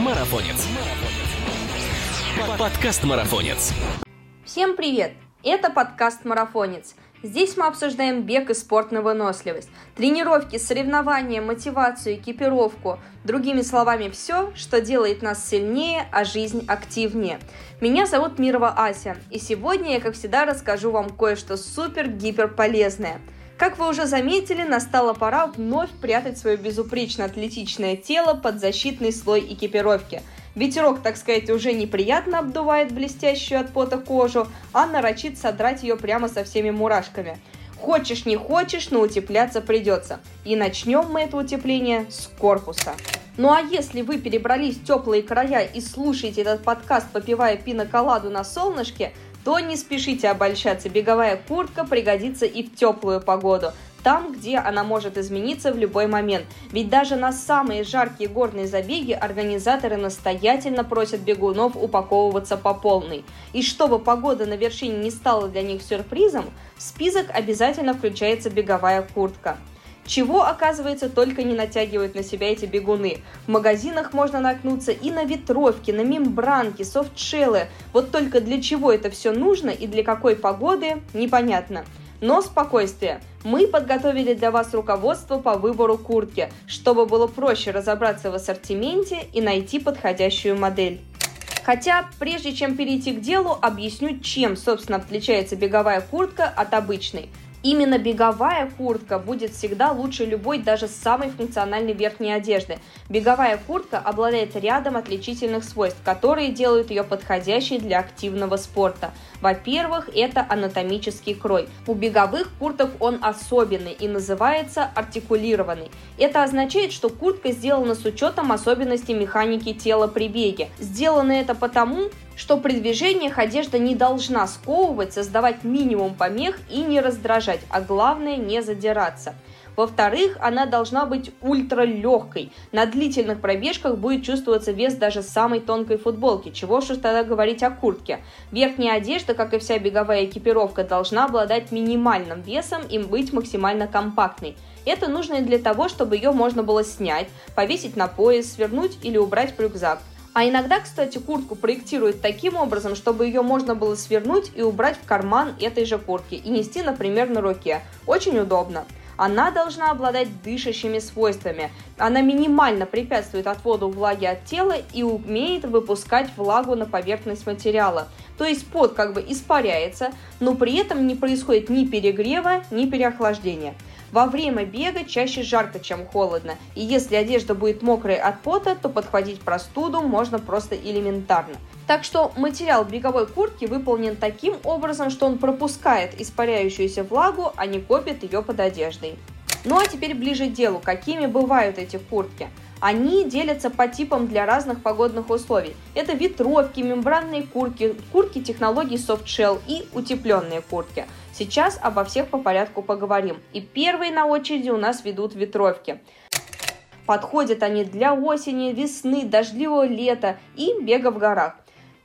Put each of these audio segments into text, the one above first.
Марафонец. Подкаст Марафонец. Всем привет! Это подкаст «Марафонец». Здесь мы обсуждаем бег и спорт на выносливость, тренировки, соревнования, мотивацию, экипировку, другими словами, все, что делает нас сильнее, а жизнь активнее. Меня зовут Мирова Ася, и сегодня я, как всегда, расскажу вам кое-что супер-гипер полезное – как вы уже заметили, настала пора вновь прятать свое безупречно атлетичное тело под защитный слой экипировки. Ветерок, так сказать, уже неприятно обдувает блестящую от пота кожу, а нарочит содрать ее прямо со всеми мурашками. Хочешь не хочешь, но утепляться придется. И начнем мы это утепление с корпуса. Ну а если вы перебрались в теплые края и слушаете этот подкаст, попивая пиноколаду на солнышке, то не спешите обольщаться, беговая куртка пригодится и в теплую погоду, там, где она может измениться в любой момент. Ведь даже на самые жаркие горные забеги организаторы настоятельно просят бегунов упаковываться по полной. И чтобы погода на вершине не стала для них сюрпризом, в список обязательно включается беговая куртка. Чего, оказывается, только не натягивают на себя эти бегуны. В магазинах можно наткнуться и на ветровки, на мембранки, софтшеллы. Вот только для чего это все нужно и для какой погоды, непонятно. Но спокойствие. Мы подготовили для вас руководство по выбору куртки, чтобы было проще разобраться в ассортименте и найти подходящую модель. Хотя, прежде чем перейти к делу, объясню, чем, собственно, отличается беговая куртка от обычной. Именно беговая куртка будет всегда лучше любой, даже самой функциональной верхней одежды. Беговая куртка обладает рядом отличительных свойств, которые делают ее подходящей для активного спорта. Во-первых, это анатомический крой. У беговых курток он особенный и называется артикулированный. Это означает, что куртка сделана с учетом особенностей механики тела при беге. Сделано это потому, что при движениях одежда не должна сковывать, создавать минимум помех и не раздражать, а главное не задираться. Во-вторых, она должна быть ультралегкой. На длительных пробежках будет чувствоваться вес даже самой тонкой футболки. Чего же тогда говорить о куртке? Верхняя одежда, как и вся беговая экипировка, должна обладать минимальным весом и быть максимально компактной. Это нужно и для того, чтобы ее можно было снять, повесить на пояс, свернуть или убрать в рюкзак. А иногда, кстати, куртку проектируют таким образом, чтобы ее можно было свернуть и убрать в карман этой же куртки и нести, например, на руке. Очень удобно. Она должна обладать дышащими свойствами. Она минимально препятствует отводу влаги от тела и умеет выпускать влагу на поверхность материала. То есть пот как бы испаряется, но при этом не происходит ни перегрева, ни переохлаждения. Во время бега чаще жарко, чем холодно, и если одежда будет мокрой от пота, то подхватить простуду можно просто элементарно. Так что материал беговой куртки выполнен таким образом, что он пропускает испаряющуюся влагу, а не копит ее под одеждой. Ну а теперь ближе к делу, какими бывают эти куртки. Они делятся по типам для разных погодных условий. Это ветровки, мембранные куртки, куртки технологий soft shell и утепленные куртки. Сейчас обо всех по порядку поговорим. И первые на очереди у нас ведут ветровки. Подходят они для осени, весны, дождливого лета и бега в горах.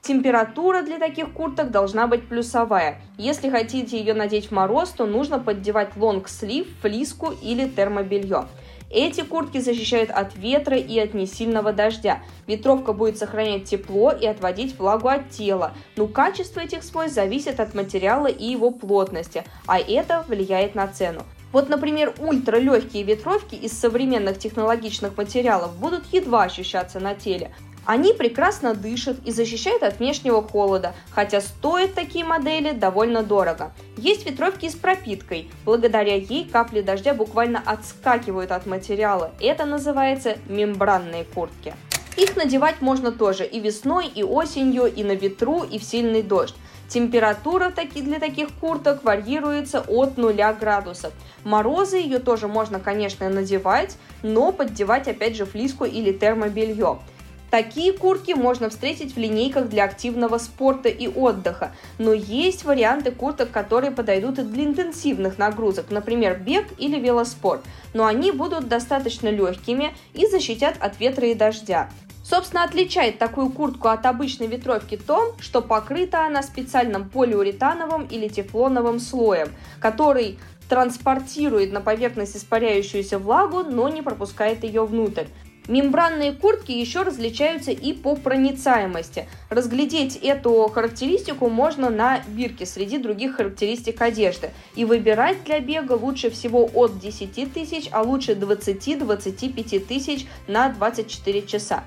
Температура для таких курток должна быть плюсовая. Если хотите ее надеть в мороз, то нужно поддевать лонг-слив, флиску или термобелье. Эти куртки защищают от ветра и от несильного дождя. Ветровка будет сохранять тепло и отводить влагу от тела. Но качество этих свойств зависит от материала и его плотности, а это влияет на цену. Вот, например, ультралегкие ветровки из современных технологичных материалов будут едва ощущаться на теле, они прекрасно дышат и защищают от внешнего холода, хотя стоят такие модели довольно дорого. Есть ветровки с пропиткой. Благодаря ей капли дождя буквально отскакивают от материала. Это называется мембранные куртки. Их надевать можно тоже и весной, и осенью, и на ветру, и в сильный дождь. Температура для таких курток варьируется от 0 градусов. морозы ее тоже можно, конечно, надевать, но поддевать опять же флиску или термобелье. Такие куртки можно встретить в линейках для активного спорта и отдыха, но есть варианты курток, которые подойдут и для интенсивных нагрузок, например, бег или велоспорт, но они будут достаточно легкими и защитят от ветра и дождя. Собственно, отличает такую куртку от обычной ветровки то, что покрыта она специальным полиуретановым или тефлоновым слоем, который транспортирует на поверхность испаряющуюся влагу, но не пропускает ее внутрь. Мембранные куртки еще различаются и по проницаемости. Разглядеть эту характеристику можно на бирке среди других характеристик одежды. И выбирать для бега лучше всего от 10 тысяч, а лучше 20-25 тысяч на 24 часа.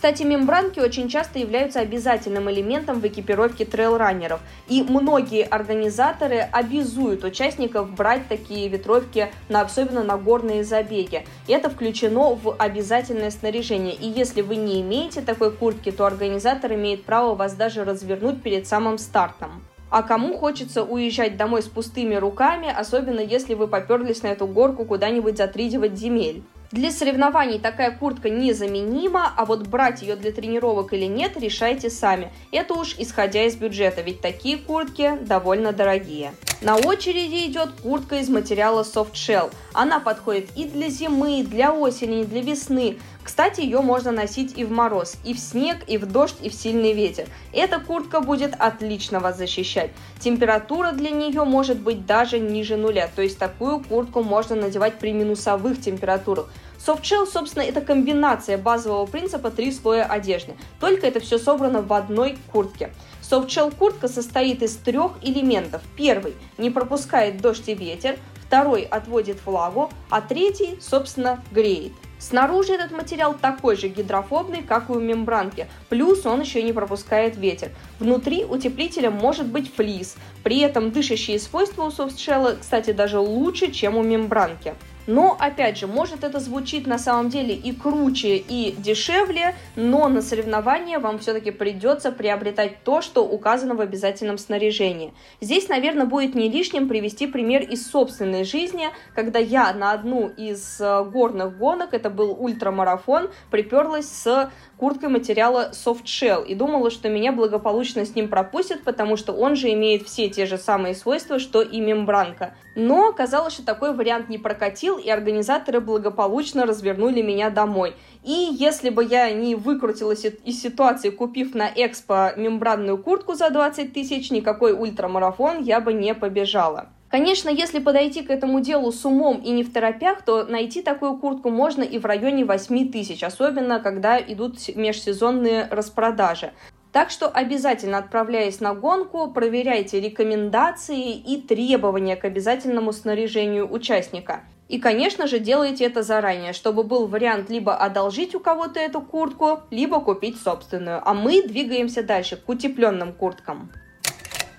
Кстати, мембранки очень часто являются обязательным элементом в экипировке трейлранеров, и многие организаторы обязуют участников брать такие ветровки, на, особенно на горные забеги. Это включено в обязательное снаряжение. И если вы не имеете такой куртки, то организатор имеет право вас даже развернуть перед самым стартом. А кому хочется уезжать домой с пустыми руками, особенно если вы поперлись на эту горку куда-нибудь за 3 земель? Для соревнований такая куртка незаменима, а вот брать ее для тренировок или нет, решайте сами. Это уж исходя из бюджета, ведь такие куртки довольно дорогие. На очереди идет куртка из материала Soft Shell. Она подходит и для зимы, и для осени, и для весны. Кстати, ее можно носить и в мороз, и в снег, и в дождь, и в сильный ветер. Эта куртка будет отлично вас защищать. Температура для нее может быть даже ниже нуля, то есть такую куртку можно надевать при минусовых температурах. Softshell, собственно, это комбинация базового принципа три слоя одежды, только это все собрано в одной куртке. Softshell куртка состоит из трех элементов. Первый – не пропускает дождь и ветер, второй – отводит влагу, а третий, собственно, греет. Снаружи этот материал такой же гидрофобный, как и у мембранки, плюс он еще и не пропускает ветер. Внутри утеплителя может быть флис, при этом дышащие свойства у софтшелла, кстати, даже лучше, чем у мембранки. Но, опять же, может это звучит на самом деле и круче, и дешевле, но на соревнования вам все-таки придется приобретать то, что указано в обязательном снаряжении. Здесь, наверное, будет не лишним привести пример из собственной жизни, когда я на одну из э, горных гонок, это был ультрамарафон, приперлась с курткой материала Soft Shell и думала, что меня благополучно с ним пропустят, потому что он же имеет все те же самые свойства, что и мембранка. Но оказалось, что такой вариант не прокатил, и организаторы благополучно развернули меня домой. И если бы я не выкрутилась из ситуации, купив на Экспо мембранную куртку за 20 тысяч, никакой ультрамарафон я бы не побежала. Конечно, если подойти к этому делу с умом и не в торопях, то найти такую куртку можно и в районе 8 тысяч, особенно когда идут межсезонные распродажи. Так что обязательно отправляясь на гонку, проверяйте рекомендации и требования к обязательному снаряжению участника. И, конечно же, делайте это заранее, чтобы был вариант либо одолжить у кого-то эту куртку, либо купить собственную. А мы двигаемся дальше к утепленным курткам.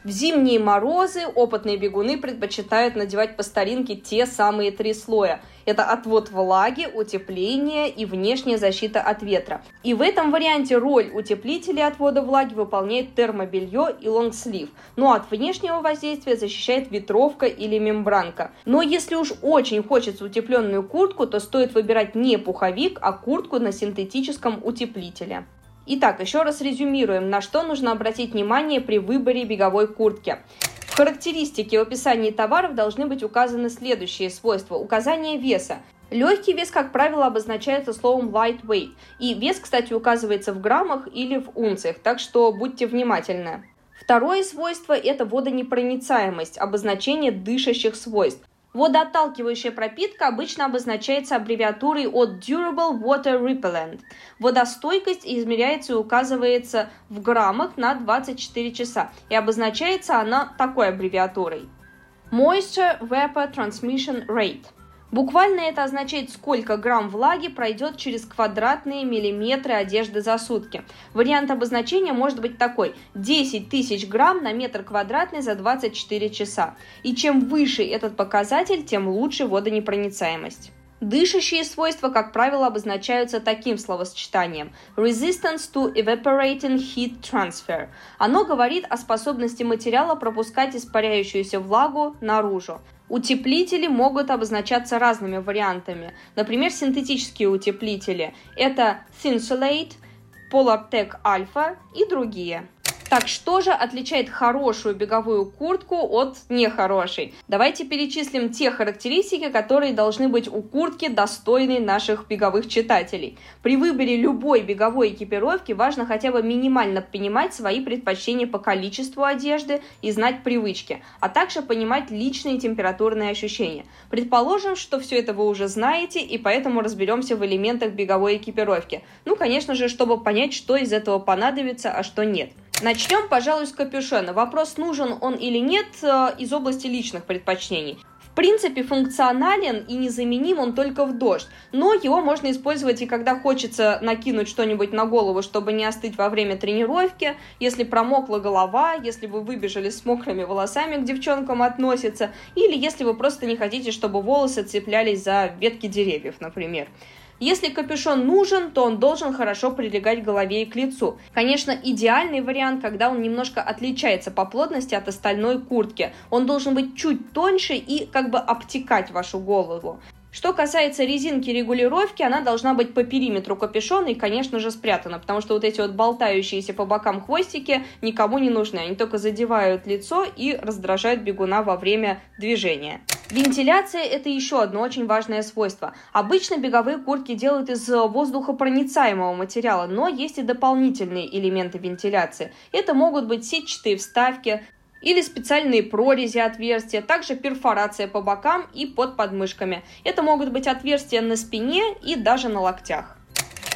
В зимние морозы опытные бегуны предпочитают надевать по старинке те самые три слоя. Это отвод влаги, утепление и внешняя защита от ветра. И в этом варианте роль утеплителя отвода влаги выполняет термобелье и лонгслив. Ну а от внешнего воздействия защищает ветровка или мембранка. Но если уж очень хочется утепленную куртку, то стоит выбирать не пуховик, а куртку на синтетическом утеплителе. Итак, еще раз резюмируем, на что нужно обратить внимание при выборе беговой куртки. В характеристике в описании товаров должны быть указаны следующие свойства. Указание веса. Легкий вес, как правило, обозначается словом lightweight. И вес, кстати, указывается в граммах или в унциях, так что будьте внимательны. Второе свойство – это водонепроницаемость, обозначение дышащих свойств. Водоотталкивающая пропитка обычно обозначается аббревиатурой от Durable Water Repellent. Водостойкость измеряется и указывается в граммах на 24 часа, и обозначается она такой аббревиатурой. Moisture Vapor Transmission Rate – Буквально это означает, сколько грамм влаги пройдет через квадратные миллиметры одежды за сутки. Вариант обозначения может быть такой. 10 тысяч грамм на метр квадратный за 24 часа. И чем выше этот показатель, тем лучше водонепроницаемость. Дышащие свойства, как правило, обозначаются таким словосочетанием resistance to evaporating heat transfer. Оно говорит о способности материала пропускать испаряющуюся влагу наружу. Утеплители могут обозначаться разными вариантами. Например, синтетические утеплители – это Thinsulate, Polartec Alpha и другие. Так что же отличает хорошую беговую куртку от нехорошей? Давайте перечислим те характеристики, которые должны быть у куртки достойной наших беговых читателей. При выборе любой беговой экипировки важно хотя бы минимально понимать свои предпочтения по количеству одежды и знать привычки, а также понимать личные температурные ощущения. Предположим, что все это вы уже знаете, и поэтому разберемся в элементах беговой экипировки. Ну, конечно же, чтобы понять, что из этого понадобится, а что нет. Начнем, пожалуй, с капюшона. Вопрос, нужен он или нет, э, из области личных предпочтений. В принципе, функционален и незаменим он только в дождь, но его можно использовать и когда хочется накинуть что-нибудь на голову, чтобы не остыть во время тренировки, если промокла голова, если вы выбежали с мокрыми волосами, к девчонкам относится, или если вы просто не хотите, чтобы волосы цеплялись за ветки деревьев, например. Если капюшон нужен, то он должен хорошо прилегать к голове и к лицу. Конечно, идеальный вариант, когда он немножко отличается по плотности от остальной куртки. Он должен быть чуть тоньше и как бы обтекать вашу голову. Что касается резинки регулировки, она должна быть по периметру капюшона и, конечно же, спрятана, потому что вот эти вот болтающиеся по бокам хвостики никому не нужны. Они только задевают лицо и раздражают бегуна во время движения. Вентиляция – это еще одно очень важное свойство. Обычно беговые куртки делают из воздухопроницаемого материала, но есть и дополнительные элементы вентиляции. Это могут быть сетчатые вставки, или специальные прорези отверстия, также перфорация по бокам и под подмышками. Это могут быть отверстия на спине и даже на локтях.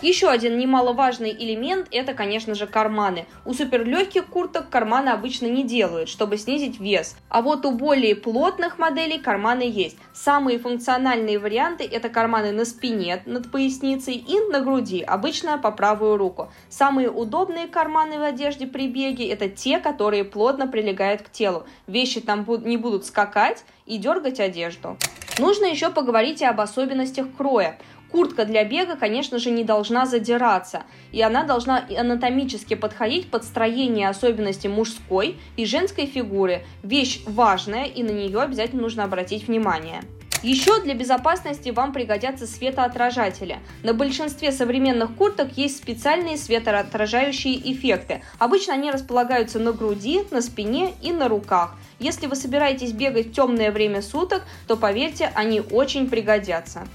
Еще один немаловажный элемент – это, конечно же, карманы. У суперлегких курток карманы обычно не делают, чтобы снизить вес. А вот у более плотных моделей карманы есть. Самые функциональные варианты – это карманы на спине, над поясницей и на груди, обычно по правую руку. Самые удобные карманы в одежде при беге – это те, которые плотно прилегают к телу. Вещи там не будут скакать и дергать одежду. Нужно еще поговорить и об особенностях кроя. Куртка для бега, конечно же, не должна задираться, и она должна анатомически подходить под строение особенностей мужской и женской фигуры. Вещь важная, и на нее обязательно нужно обратить внимание. Еще для безопасности вам пригодятся светоотражатели. На большинстве современных курток есть специальные светоотражающие эффекты. Обычно они располагаются на груди, на спине и на руках. Если вы собираетесь бегать в темное время суток, то поверьте, они очень пригодятся.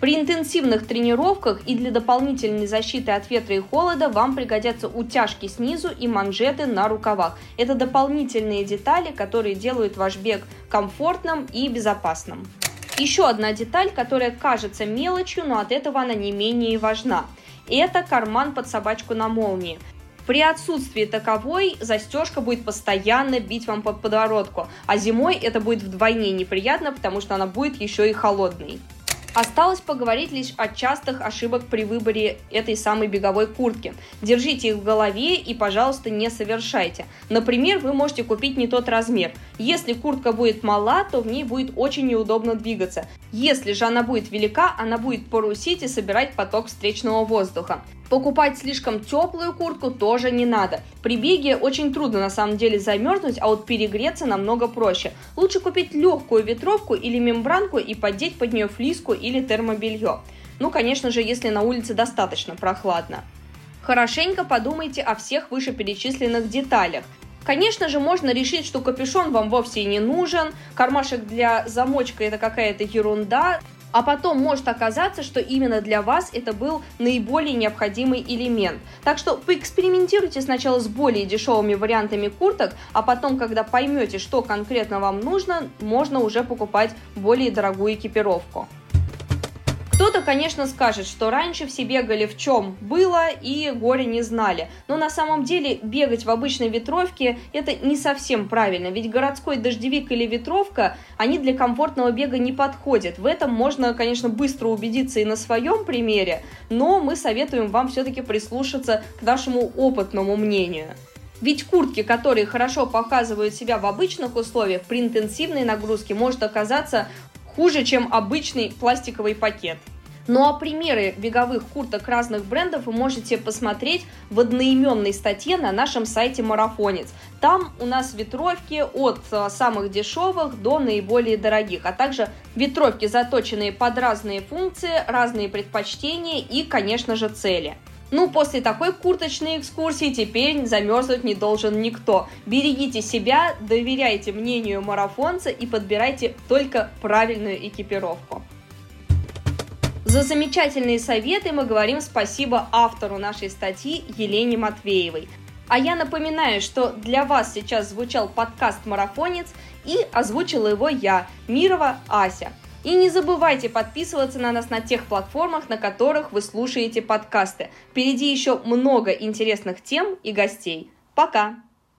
При интенсивных тренировках и для дополнительной защиты от ветра и холода вам пригодятся утяжки снизу и манжеты на рукавах. Это дополнительные детали, которые делают ваш бег комфортным и безопасным. Еще одна деталь, которая кажется мелочью, но от этого она не менее важна. Это карман под собачку на молнии. При отсутствии таковой застежка будет постоянно бить вам под подбородку, а зимой это будет вдвойне неприятно, потому что она будет еще и холодной. Осталось поговорить лишь о частых ошибок при выборе этой самой беговой куртки. Держите их в голове и, пожалуйста, не совершайте. Например, вы можете купить не тот размер. Если куртка будет мала, то в ней будет очень неудобно двигаться. Если же она будет велика, она будет порусить и собирать поток встречного воздуха. Покупать слишком теплую куртку тоже не надо. При беге очень трудно на самом деле замерзнуть, а вот перегреться намного проще. Лучше купить легкую ветровку или мембранку и поддеть под нее флиску или термобелье. Ну, конечно же, если на улице достаточно прохладно. Хорошенько подумайте о всех вышеперечисленных деталях. Конечно же, можно решить, что капюшон вам вовсе не нужен, кармашек для замочка это какая-то ерунда, а потом может оказаться, что именно для вас это был наиболее необходимый элемент. Так что поэкспериментируйте сначала с более дешевыми вариантами курток, а потом, когда поймете, что конкретно вам нужно, можно уже покупать более дорогую экипировку. Кто-то, конечно, скажет, что раньше все бегали в чем было и горе не знали. Но на самом деле бегать в обычной ветровке это не совсем правильно, ведь городской дождевик или ветровка, они для комфортного бега не подходят. В этом можно, конечно, быстро убедиться и на своем примере, но мы советуем вам все-таки прислушаться к нашему опытному мнению. Ведь куртки, которые хорошо показывают себя в обычных условиях, при интенсивной нагрузке может оказаться хуже, чем обычный пластиковый пакет. Ну а примеры беговых курток разных брендов вы можете посмотреть в одноименной статье на нашем сайте Марафонец. Там у нас ветровки от э, самых дешевых до наиболее дорогих, а также ветровки, заточенные под разные функции, разные предпочтения и, конечно же, цели. Ну, после такой курточной экскурсии теперь замерзнуть не должен никто. Берегите себя, доверяйте мнению марафонца и подбирайте только правильную экипировку. За замечательные советы мы говорим спасибо автору нашей статьи Елене Матвеевой. А я напоминаю, что для вас сейчас звучал подкаст «Марафонец» и озвучила его я, Мирова Ася. И не забывайте подписываться на нас на тех платформах, на которых вы слушаете подкасты. Впереди еще много интересных тем и гостей. Пока!